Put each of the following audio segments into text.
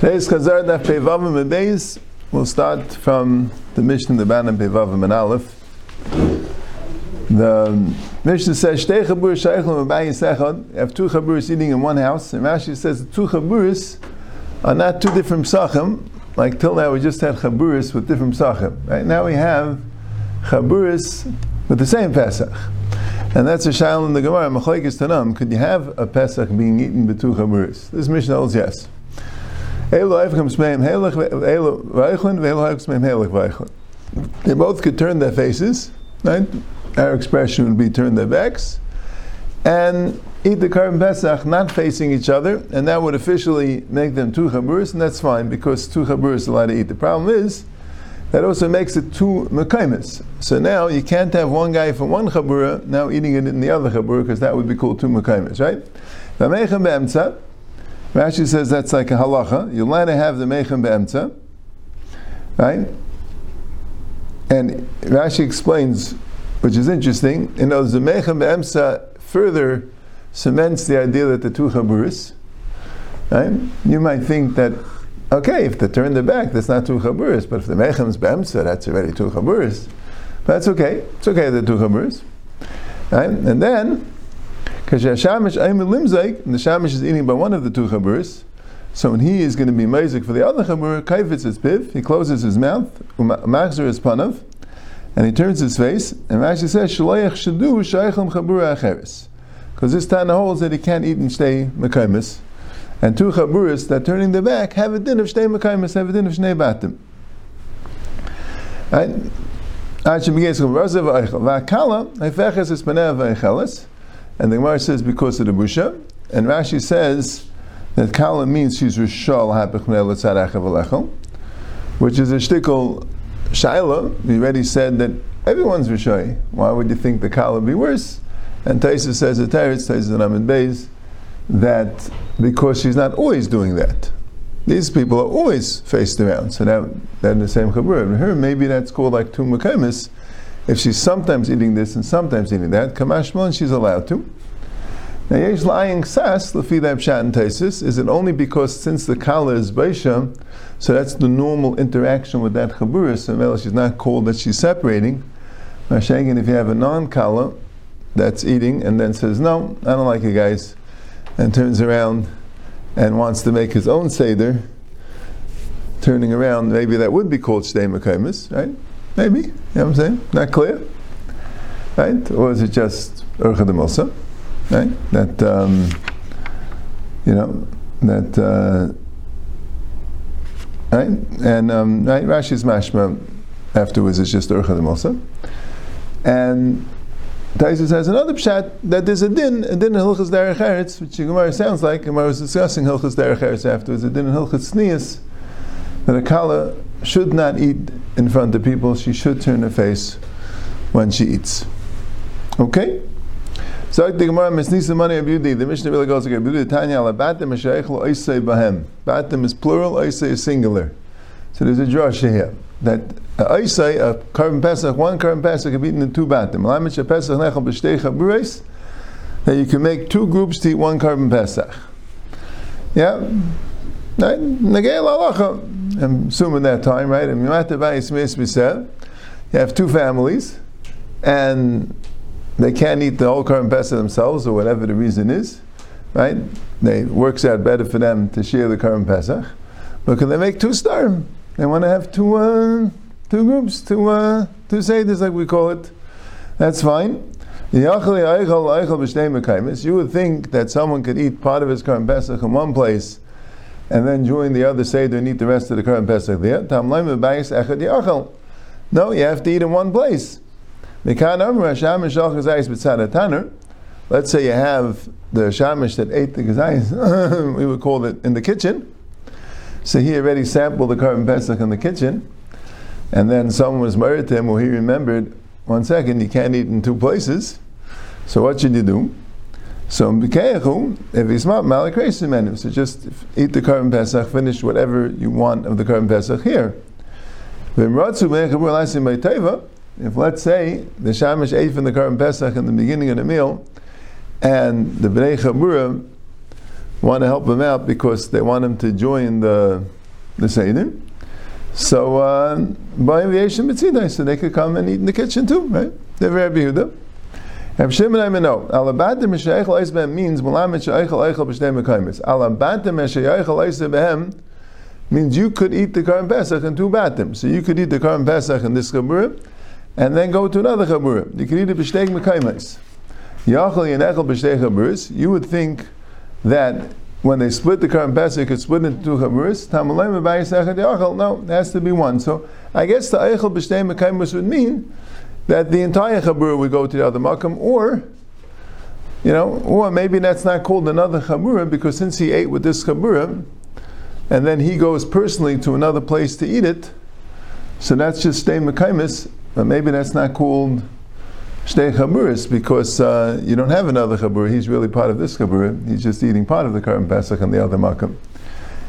Today's Chazar Daf Pevavim and Beis. We'll start from the Mishnah, the Ban and Pevavim and Aleph. The Mishnah says, Shtei Chabur Shaychel Mabayis Echad. You have two Chaburis eating in one house. And Rashi says the two Chaburis are not two different Psachim. Like till now we just had Chaburis with different Psachim. Right now we have Chaburis with the same Pesach. And that's a shail in the Gemara, Machlaikis Tanam. Could you have a Pesach being eaten with two Chaburis? This Mishnah holds yes. They both could turn their faces, right? Our expression would be turn their backs, and eat the Karban Pesach not facing each other, and that would officially make them two chaburis, and that's fine because two chaburis are allowed to eat. The problem is that also makes it two mekaimis. So now you can't have one guy from one chabura now eating it in the other chabura because that would be called two mekaimis, right? Rashi says that's like a halacha. You're allowed to have the mechem be'emtza, right? And Rashi explains, which is interesting, you know, the mechem be'emtza further cements the idea that the two chaburis, right? You might think that, okay, if they turn their back, that's not two chaburis, but if the mechem's be'emtza, that's already two chaburis. But that's okay. It's okay, the two chaburis. Right? And then, because Shamish Aimin Limzaik, and the Shamish is eating by one of the two chaburis, so when he is going to be mazik for the other chabur, kaifitz his piv, he closes his mouth, machzer his panav, and he turns his face, and Rashi says, Shalayach shadu shaycham chabur acheres. Because this Tana holds that he can't eat and stay mekaimis, and two chaburis that turning their back have a din of stay mekaimis, have a din of shnei batim. Right? Actually begins Razav Eichel. Va'akala, Hefeches is Panev Eicheles. And the Gemara says because of the busha, and Rashi says that kala means she's rishal hapechnei which is a shtickle shaila. We already said that everyone's rishai. Why would you think the kala would be worse? And Taisa says at Teretz, Taisa and Amid Beis, that because she's not always doing that. These people are always faced around, so that they're in the same chabur. Her, maybe that's called like two if she's sometimes eating this and sometimes eating that, kamashmon, she's allowed to. Now, yesh lying sas lefidab pshat and tesis. Is it only because since the kala is beisha, so that's the normal interaction with that chabura. So she's not called that she's separating. Mashagin, if you have a non-kala that's eating and then says, "No, I don't like you guys," and turns around and wants to make his own seder, turning around, maybe that would be called shtei right? Maybe. You know what I'm saying? Not clear? Right? Or is it just Urcha? Right? That, um, you know, that, uh, right? And, um, right? Rashi's mashma afterwards is just Urcha. And Taisus has another pshat that there's a din, a din in Hilchas Derech Eretz, which Gemara sounds like. Gemara was discussing Hilchas Derech Eretz afterwards. A din in Hilchas Sneas that a kala should not eat in front of people. She should turn her face when she eats. Okay? So the Gemara Misnisa money of Yudi. The Mishnah really goes again. Yudi Tanya Batim Sheichel Oisei Bahem. Batim is plural, Oisei is singular. So there's a drasha here that uh, Oisei, a Karban Pesach, one Karban Pesach can be eaten in two Batim. Lamich Pesach Nechel B'Shtei Chabureis. That you can make two groups to eat one Karban Pesach. Yeah. Negei Lalacha. I'm assuming that time, right? You have two families, and they can't eat the whole Karban Pesach themselves, or whatever the reason is, right? They works out better for them to share the Karban Pesach. But can they make two star? They want to have two uh, two groups, two uh, two this like we call it. That's fine. You would think that someone could eat part of his Karban Pesach in one place and then join the other Seder and eat the rest of the Karban Pesach there. No, you have to eat in one place. Let's say you have the shamish that ate the gazayis, we would call it in the kitchen. So he already sampled the Karban Pesach in the kitchen, and then someone was married to him, or he remembered, one second, you can't eat in two places. So what should you do? So if he's not malakresim menu, so just eat the Karban Pesach, finish whatever you want of the Karban Pesach here. If let's say the shamish ate from the Karban Pesach in the beginning of the meal, and the bnei chabura want to help him out because they want him to join the the seder. So uh, by invitation mitzidai, so they could come and eat in the kitchen too, right? They're very Yehuda. Rav Shimon I know. Alabatim meshayich leisbehem means mulamet shayich leichel b'shnei mekaymis. Alabatim meshayich leisbehem means you could eat the Karban Pesach in two batim. So you could eat the Karban Pesach in this Chabura, and then go to another Chabura. You could eat it b'shnei mekaymis. Yachal yenechel b'shnei Chaburas. You would think that when they split the Karban Pesach, it could split into two Chaburas. Tamalayim b'bayis echad yachal. No, it has to be one. So I guess the eichel b'shnei mekaymis would mean that the entire Chabura would go to the other Makam, or, you know, or maybe that's not called another Chabura because since he ate with this Chabura, and then he goes personally to another place to eat it, so that's just stay Mekaimis, but maybe that's not called stay Chaburis because uh, you don't have another Chabura. He's really part of this Chabura. He's just eating part of the Karban Pesach and the other Makam.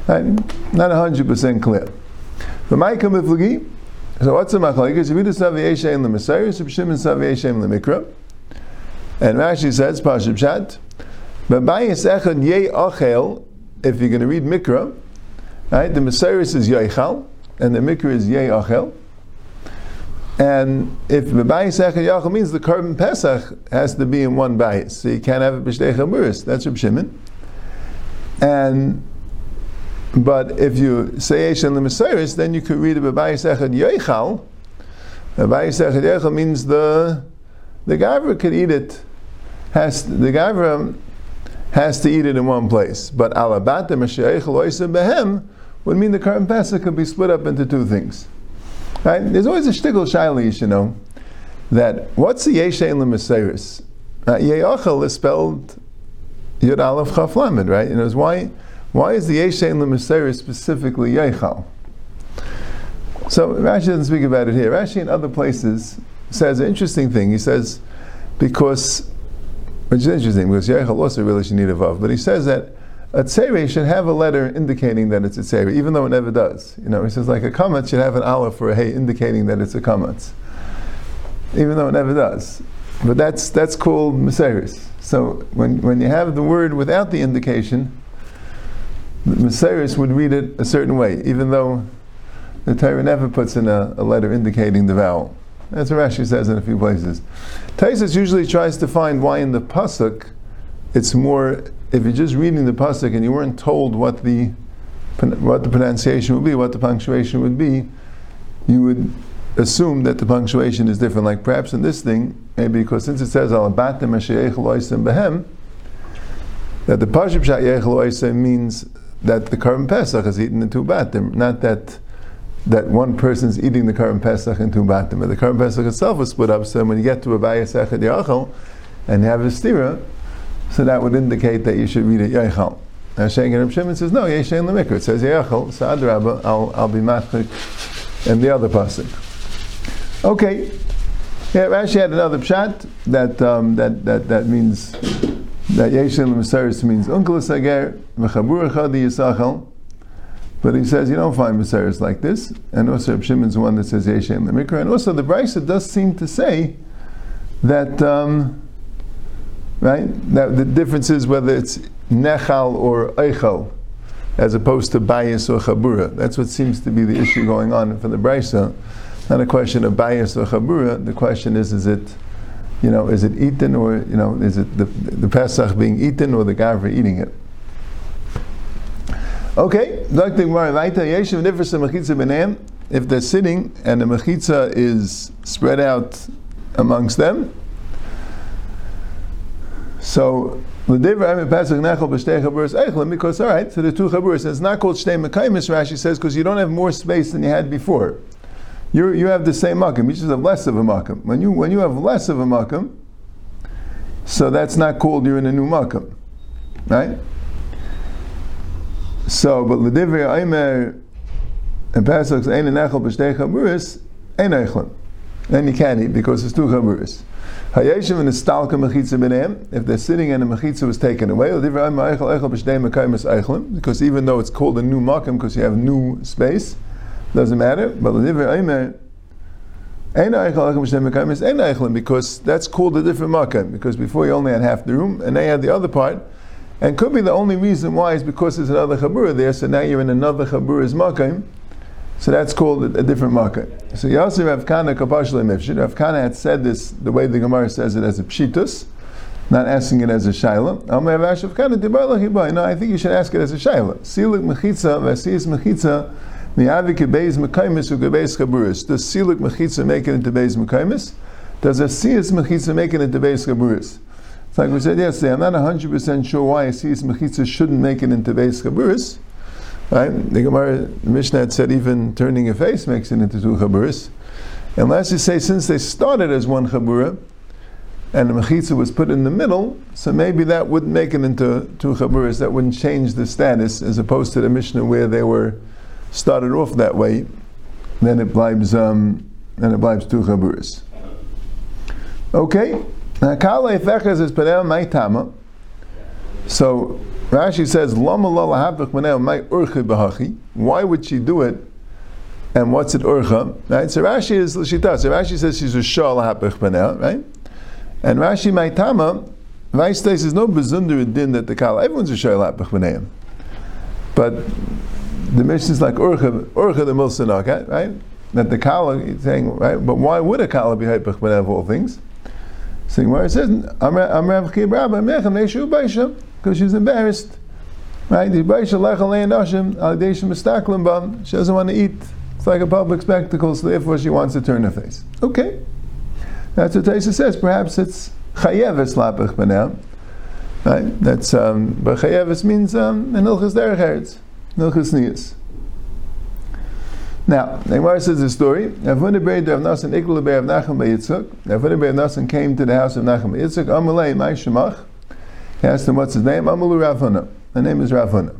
Not 100% clear. The Maikam Iflagi, so what's the machlekes? Yehuda sav yeshem lemesayir, Reb Shimon sav yeshem lemikra. And Rashi says, Pashib Shat, B'bayis echad yei achel, if you're going to read mikra, right, the Messiris is yeichal, and the mikra is yei achel. And if b'bayis echad yachal means the Karban Pesach has to be in one bayis, so you can't have it b'shtei chaburis. That's Reb Shimon. And but if you say Eish and Lemesiris, then you could read it B'bayis Echad Yeichal. B'bayis Echad Yeichal means the the Gavra could eat it. Has the Gavra has to eat it in one place. But Alabata Meshayechal Oisa Behem would mean the Karban Pesach could be split up into two things. Right? There's always a shtickle shaili, you know, that what's the Yesh and Lemesiris? Uh, Yeichal is spelled Yud Aleph Chaf Lamed, right? You know, why why is the Yeshen Lemeseris specifically Yeichal? So Rashi doesn't speak about it here. Rashi in other places says an interesting thing. He says, because, which is interesting, because Yeichal also really should need a Vav, but he says that a tzere should have a letter indicating that it's a tzere, even though it never does. You know, he says like a kamatz should have an aleph or a hey indicating that it's a kamatz, even though it never does. But that's that's called meseris. So when when you have the word without the indication, Messiris would read it a certain way, even though the Torah never puts in a, a, letter indicating the vowel. That's what Rashi says in a few places. Taisus usually tries to find why in the pasuk it's more. If you're just reading the pasuk and you weren't told what the what the pronunciation would be, what the punctuation would be, you would assume that the punctuation is different. Like perhaps in this thing, maybe because since it says al behem, that the shat means that the Karban Pesach is eaten in two batim, not that that one person's eating the Karban Pesach in two batim. The Karban Pesach itself is split up, so when you get to a Bayas Echad Yachal and you have a stira, so that would indicate that you should read it Yachal. Now Shein Reb Shimon says, no, Yeshen Lemikra. It says Yachal, so Adrabah, I'll, I'll be matchik and the other pasuk. Okay. Yeah, Rashi had another pshat that, um, that, that, that means that Yeshen Mesiris means Unkel Sager, Mechabur Chadi Yisachal. But he says you don't find Mesiris like this. And also Reb Shimon's one that says Yeshen Lemikra. And also the Brisa does seem to say that, um, right, that the difference is whether it's Nechal or Eichel as opposed to Bayis or Chabura. That's what seems to be the issue going on for the Brisa. Not a question of Bayis or Chabura. The question is, is it you know, is it eaten or, you know, is it the, the Pesach being eaten or the Gavra eating it? Okay, if they're sitting and the mechitza is spread out amongst them, so because all right, so the two chaburas, it's not called shtei mekaymis. Rashi says because you don't have more space than you had before you you have the same makam. You just have less of a makam. When you when you have less of a makam, so that's not called you're in a new makam, right? So, but l'divrei aimer and pasuk ein enechel b'shtei chaburis ein echlin. Then you can't eat because it's two chaburis. Hayeshem and estalka mechitza b'neim. If they're sitting and the mechitza was taken away. Because even though it's called a new makam because you have new space doesn't matter. But because that's called a different makkah. Because before you only had half the room, and they had the other part, And could be the only reason why is because there's another chabura there, so now you're in another chabura's makim. So that's called a, a different makim. So Yosef Rav Kana Kapash Mifshid. Rav Kana had said this the way the Gemara says it as a pshitus, not asking it as a shaila. No, I think you should ask it as a shaila. Silik mechitza, vasis mechitza, mi'avi kebeis mekaimis ugebeis chaburis. Does silik mechitza make it into beis mekaimis? Does a mechitza make it into beis chaburis? It's like we said yesterday, I'm not 100% sure why a mechitza shouldn't make it into beis chaburis. Right? The Gemara, the Mishnah had said even turning a face makes it into two chaburis. Unless you say since they started as one chabura, and the mechitza was put in the middle, so maybe that wouldn't make it into two chaburas. That wouldn't change the status, as opposed to the Mishnah where they were started off that way. Then it blibes, um, then it blibes two chaburas. Okay, now kala efechas is penel tama. So Rashi says, Lama lala hapich penel my urcha b'hachi. Why would she do it? And what's it urcha? Right. So Rashi is l'shita. So Rashi says she's a shal hapich penel. Right. And Rashi Maitama, Weiss says there's no bezunder din that the kala, everyone's a shal shayla b'chbeneim. But the mission is like Urcha, the Milsanaka, right? That the kala is saying, right? But why would a kala be hypach of all things? Saying where it says, because she's embarrassed. Right? She doesn't want to eat. It's like a public spectacle, so therefore she wants to turn her face. Okay. That's what Taisa says. Perhaps it's chayeves lapach. Right? That's um, but chayeves means um, in ilchus derech niyas. Now, the says the story. Avuna b'rei Rav Nasan ikul b'rei Rav Nachum b'Yitzchak. Avuna Rav Nasan came to the house of Nachum b'Yitzchak. Amalei my shemach. He asked him what's his name. Amalu Rav Huna. The name is Rav Huna.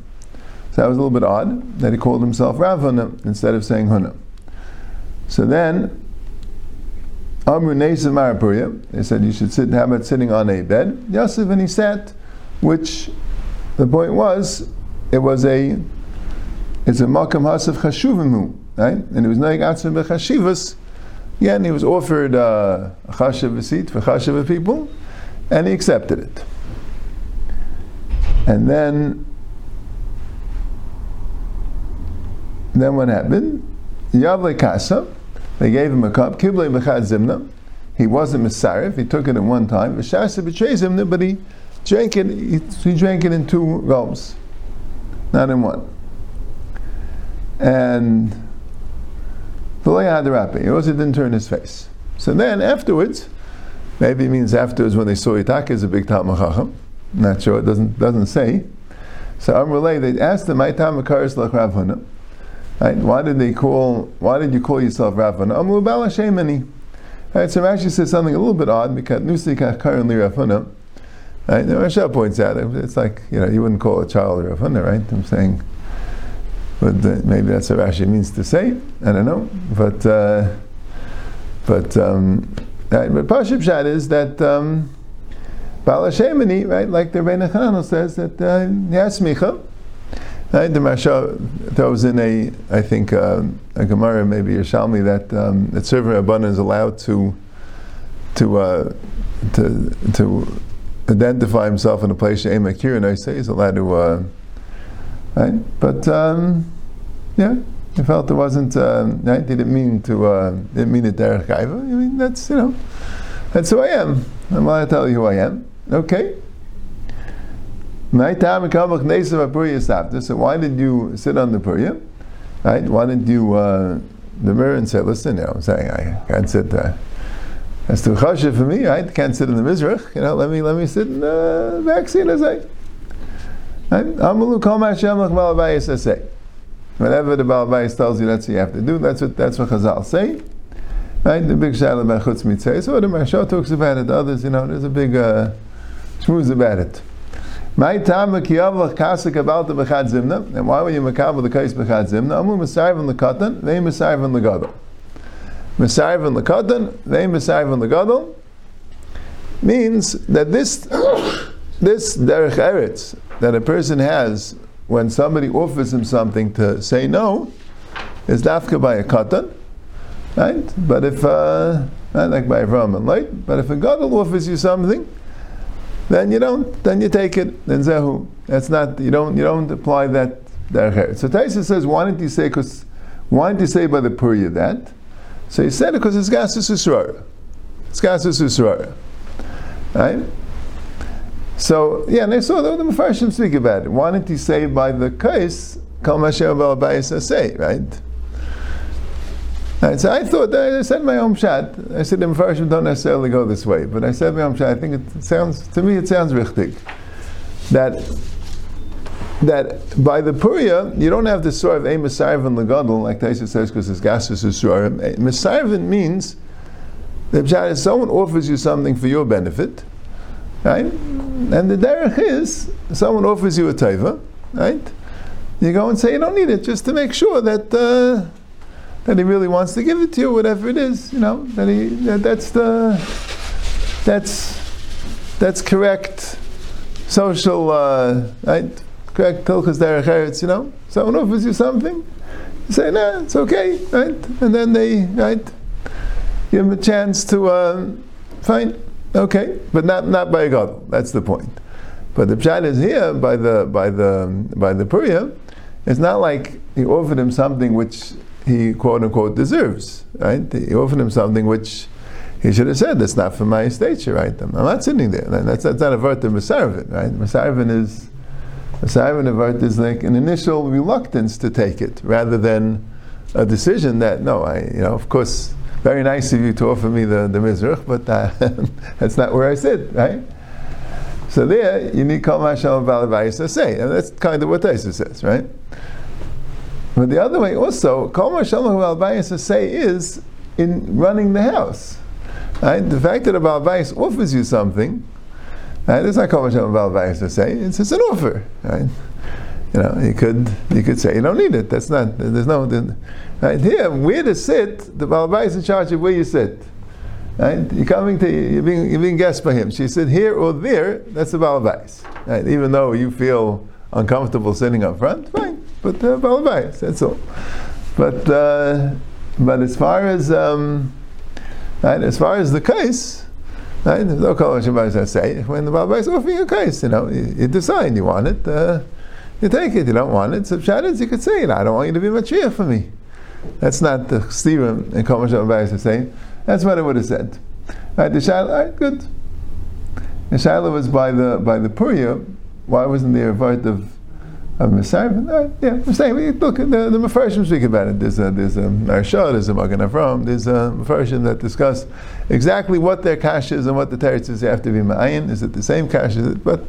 So that was a little bit odd that he called himself Rav Huna instead of saying Huna. So then Amru Nesim Marapuria. They said you should sit, have it sitting on a bed. Yosef and he sat, which the point was, it was a, it's a makam hasaf chashuvimu, right? And it was noig atzim bechashivas. and he was offered uh, a chashav seat for chashav people, and he accepted it. And then, then what happened? Yavle Kasa, they gave him a cup. Kiblei b'chad zimna. He wasn't misarif. He took it at one time. V'shasa betrays him, but he drank it. He, he drank it in two gulps, not in one. And the Leia had the Rapi. He also didn't turn his face. So then afterwards, maybe it means afterwards when they saw Yitak is a big Talmud Chacham. Not sure. It doesn't doesn't say. So Amrulay, they asked him, "My Talmud Karis Rav Huna." Right? Why did they call? Why did you call yourself Rav Amru Bala Shemani. Right? So Rashi says something a little bit odd because Nusik currently Rav Huna. Right? Rashi points out it's like you know you wouldn't call a child Rav Huna, right? I'm saying, but uh, maybe that's what Rashi means to say. I don't know, but uh, but um, but Pashib Shad is that. Um, Bala right, like the Rebbeinu Chananel says that uh, he has smicha, Right? The Marsha throws in a, I think, uh, a Gemara, maybe Yerushalmi, that um, that servant abundance is allowed to to uh, to to identify himself in a place She'em Akir, and I say he's allowed to, uh, right? But um, yeah, he felt it wasn't, uh, right? He didn't mean to, uh, didn't mean it derech I mean, that's you know, that's who I am. I'm allowed to tell you who I am. Okay. My time So why did you sit on the purya? Right? Why didn't you uh, the mirror and say, listen, you know, I'm saying I can't sit there. That's too chashiv for me, right? Can't sit in the mizrach. You know, let me let me sit in the back seat I. Amalu say. Whatever the Balabais tells you, that's what you have to do. That's what that's what Chazal say. Right? The big shadow about chutz mitzvah. So the Maharsha talks about it. Others, you know, there's a big uh, schmooze about it. My time kiyav kasik about the bechad zimna. And why were you makabel the kais bechad zimna? Amu misayv the katan, they misayv the gadol. Misayv the katan, they misayv the gadol. Means that this this derech eretz that a person has when somebody offers him something to say no is dafka by a katan, right? But if uh, not like by Avram and light, but if a gadol offers you something then you don't. Then you take it. Then zehu. That's not. You don't. You don't apply that derech eretz. So Taisa says, why didn't you say? Because why didn't you say by the purya that? So he said it because it's gasus. It's gasus. Right? So yeah, and I saw the, the Mepharshim speak about it. Why didn't he say by the case, Kal Mashem Balabayis say, right? Right, so I thought, I said my own shot. I said the Mepharshim don't necessarily go this way, but I said my own shot. I think it sounds, to me, it sounds richtig. That that by the Puria, you don't have the sort of a Mesarvin Legadol, like Taisa says, because it's gasus Usurim. Eh, Mesarvin means that someone offers you something for your benefit, right? And the derech is someone offers you a taiva, right? You go and say you don't need it, just to make sure that uh, that he really wants to give it to you, whatever it is, you know, that he that, that's the that's that's correct social uh, right correct Tilchas Derech Eretz, you know, someone offers you something, you say, nah, it's okay, right? And then they, right, give them a chance to, uh, fine, okay, but not, not by a God, that's the point. But the pshat is here by the, by the, by the Puria, it's not like he offered him something which he quote unquote deserves, right? He offered him something which he should have said, that's not for my stature, right? I'm not sitting there. That's, that's not a vert of Masarvin, right? Masarvin is, a Saivan Avart is like an initial reluctance to take it rather than a decision that, no, I, you know, of course, very nice of you to offer me the, the Mizrach, but uh, that's not where I sit, right? So there, you need Kol Mashal Balavayis say, and that's kind of what Taisa says, right? But the other way also, Kol Mashal Balavayis say is in running the house. Right? The fact that a Balavayis offers you something, Right? It's not Kol Hashem Baal to say. It's just an offer. Right? You know, you could you could say you don't need it. That's not. There's no. Right here, where to sit, the Baal is in charge of where you sit. Right? You're coming to you're being you're being guessed by him. She said here or there. That's the Baal Right? Even though you feel uncomfortable sitting up front, fine. But uh, Baal That's all. But uh, but as far as um, right, as far as the case. Right? No Shabbat say. When the Baal is offering a case, you know, you, you, decide you want it, uh, you take it. You don't want it. Pshat you could say, I don't want you to be Matriach for me. That's not the Stephen in Kol Shabbat saying. That's what I would have said. Right, the Shaila, all right, good. The Shaila was by the by the Puria. Why wasn't there a vote of of Mesarvin. Uh, yeah, I'm saying, look, the, the Mepharshim speak about it. There's a, there's a Marsha, there's a Magen Avram, there's a Mepharshim that discuss exactly what their cash is and what the teretz is. They have to be Ma'ayin. Is it the same cash? Is it? But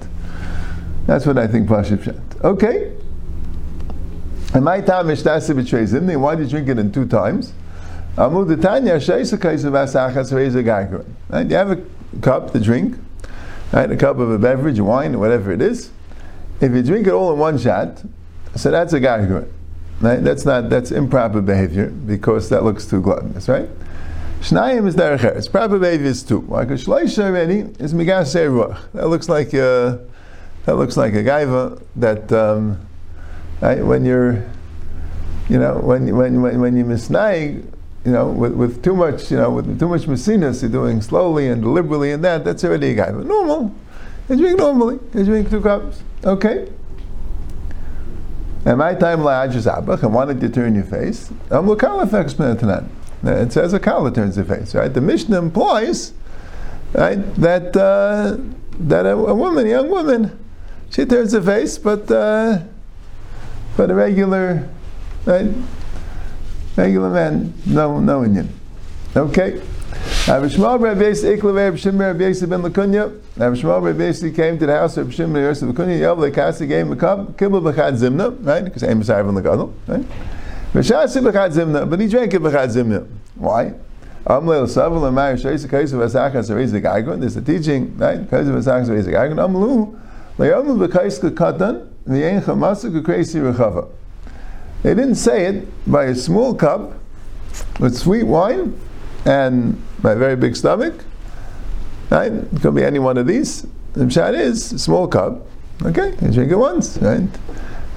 that's what I think Pashib Shat. Okay. And my time betrays him. Why do you drink it in two times? Amud Tanya Right? You have a cup to drink, right? A cup of a beverage, wine, whatever it is. If you drink it all in one shot, so that's a gargut. Right? That's not that's improper behavior because that looks too gluttonous, right? Shnayim is derech It's proper behavior is two. Like a shloisha already is migas ruach. That looks like a, that looks like a gaiva that um, right? when you're you know when when when, when you misnayig you know with, with too much you know with too much messiness you're doing slowly and deliberately and that that's already a gaiva. Normal. You drink normally. You drink two cups. Okay. And my time la'ajazabach, and wanted to turn your face. I'm tonight. It says a kala turns the face, right? The Mishnah implies, right, that uh, that a, a, woman, a young woman, she turns the face, but uh, but a regular, right, regular man, no, no Indian. Okay. Rabbi Shmuel Rabbi Yossi Ikla Rabbi Shimon Rabbi Yossi ben Lakunya. Rabbi Shmuel Rabbi Yossi came to the house of Shimon Rabbi Yossi Lakunya. Yav Lekasi gave him a cup. Kibbel b'chad zimna, right? Because Amos Ivan Lagadol, right? V'shasi b'chad zimna, but he drank it b'chad zimna. Why? Amle l'savel l'mayr sheis kaisu v'asachas areiz gaigon. There's a teaching, right? Kaisu v'asachas areiz gaigon. Amlu le'yomu b'kais katan v'yein chamasu k'kreisi rechava. They didn't say it by a small cup with sweet wine and my very big stomach, right? It could be any one of these. The pshat is small cup. Okay, you drink it once, right?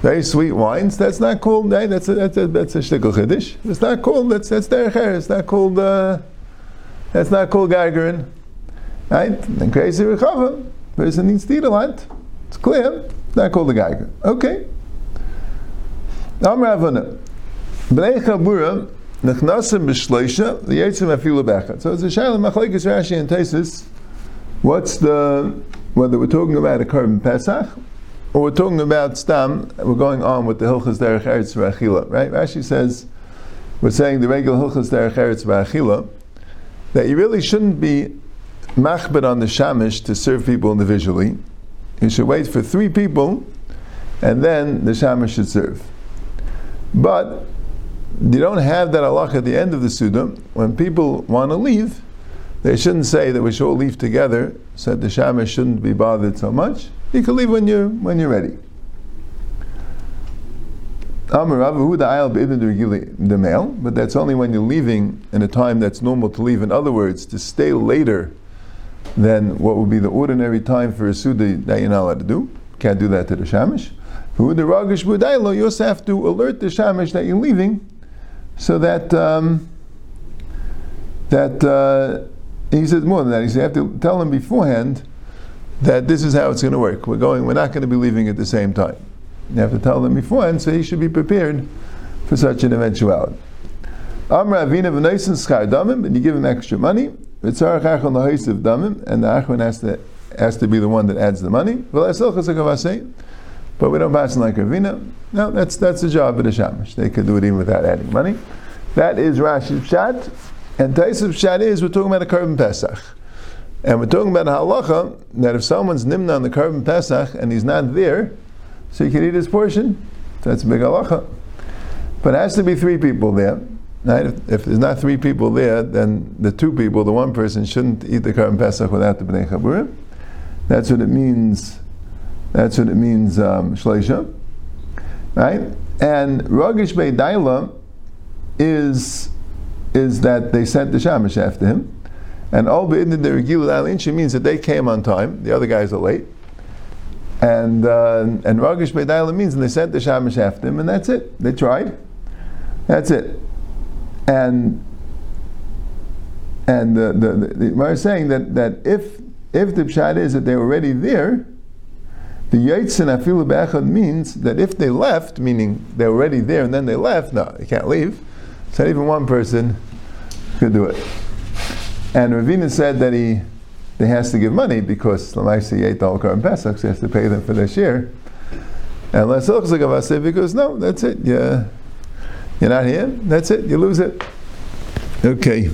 Very sweet wines. That's not called. Right? That's a that's a that's a shtickle chiddush. It's not called. That's that's derech It's not called. Uh, that's not called gargarin, right? And crazy rechava. person needs to eat a lot. It's clear. Not called a geiger. Okay. Amr Avana. Bnei Chabura nechnasim b'shleisha liyetzim afilu bechad. So it's a shaila machlekes Rashi and Tesis. What's the whether we're talking about a Karban Pesach or we're talking about stam? We're going on with the hilchas derech eretz v'achila, right? Rashi says we're saying the regular hilchas derech eretz v'achila that you really shouldn't be machbet on the shamish to serve people individually. You should wait for three people, and then the shamish should serve. But you don't have that halach at the end of the Suda. When people want to leave, they shouldn't say that we should all leave together, so that the shamish shouldn't be bothered so much. You can leave when you're, when you're ready. The male, but that's only when you're leaving in a time that's normal to leave. In other words, to stay later than what would be the ordinary time for a Suda that you're not allowed to do. Can't do that to the Shamish. Who the Ragish Budailo, you also have to alert the Shamish that you're leaving so that um, that uh, he says more than that. He says you have to tell him beforehand that this is how it's going to work. We're going. We're not going to be leaving at the same time. You have to tell them beforehand, so he should be prepared for such an eventuality. Amra Avina v'noisin schar damim, and you give him extra money. And the achon has to has to be the one that adds the money. But we don't pass in like Ravina. No, that's that's the job of the Shamish. They could do it even without adding money. That is Rashi's Pshat. And Taisif Pshat is we're talking about a Karban Pesach. And we're talking about a halacha that if someone's nimna on the Karban Pesach and he's not there, so he can eat his portion. That's a big halacha. But it has to be three people there. Right? If, if, there's not three people there, then the two people, the one person, shouldn't eat the Karban Pesach without the Bnei Chaburim. That's what it means. That's what it means, um, Shleisha. Right? And Ragish Daila is is that they sent the Shamash after him. And Al Be'idin the Regil Al means that they came on time, the other guys are late. And uh, and Ragish Daila means and they sent the Shamash after him, and that's it. They tried. That's it. And and the the, the, the we're saying that, that if if the pshat is that they were already there, the Yitzin Afilu Be'echad means that if they left, meaning they're already there and then they left, no, they can't leave. So even one person could do it. And Ravina said that he, he has to give money because Lamaisi ate the whole Karban Pesach, so he has to pay them for their share. And because no, that's it. Yeah, you're not here. That's it. You lose it. Okay.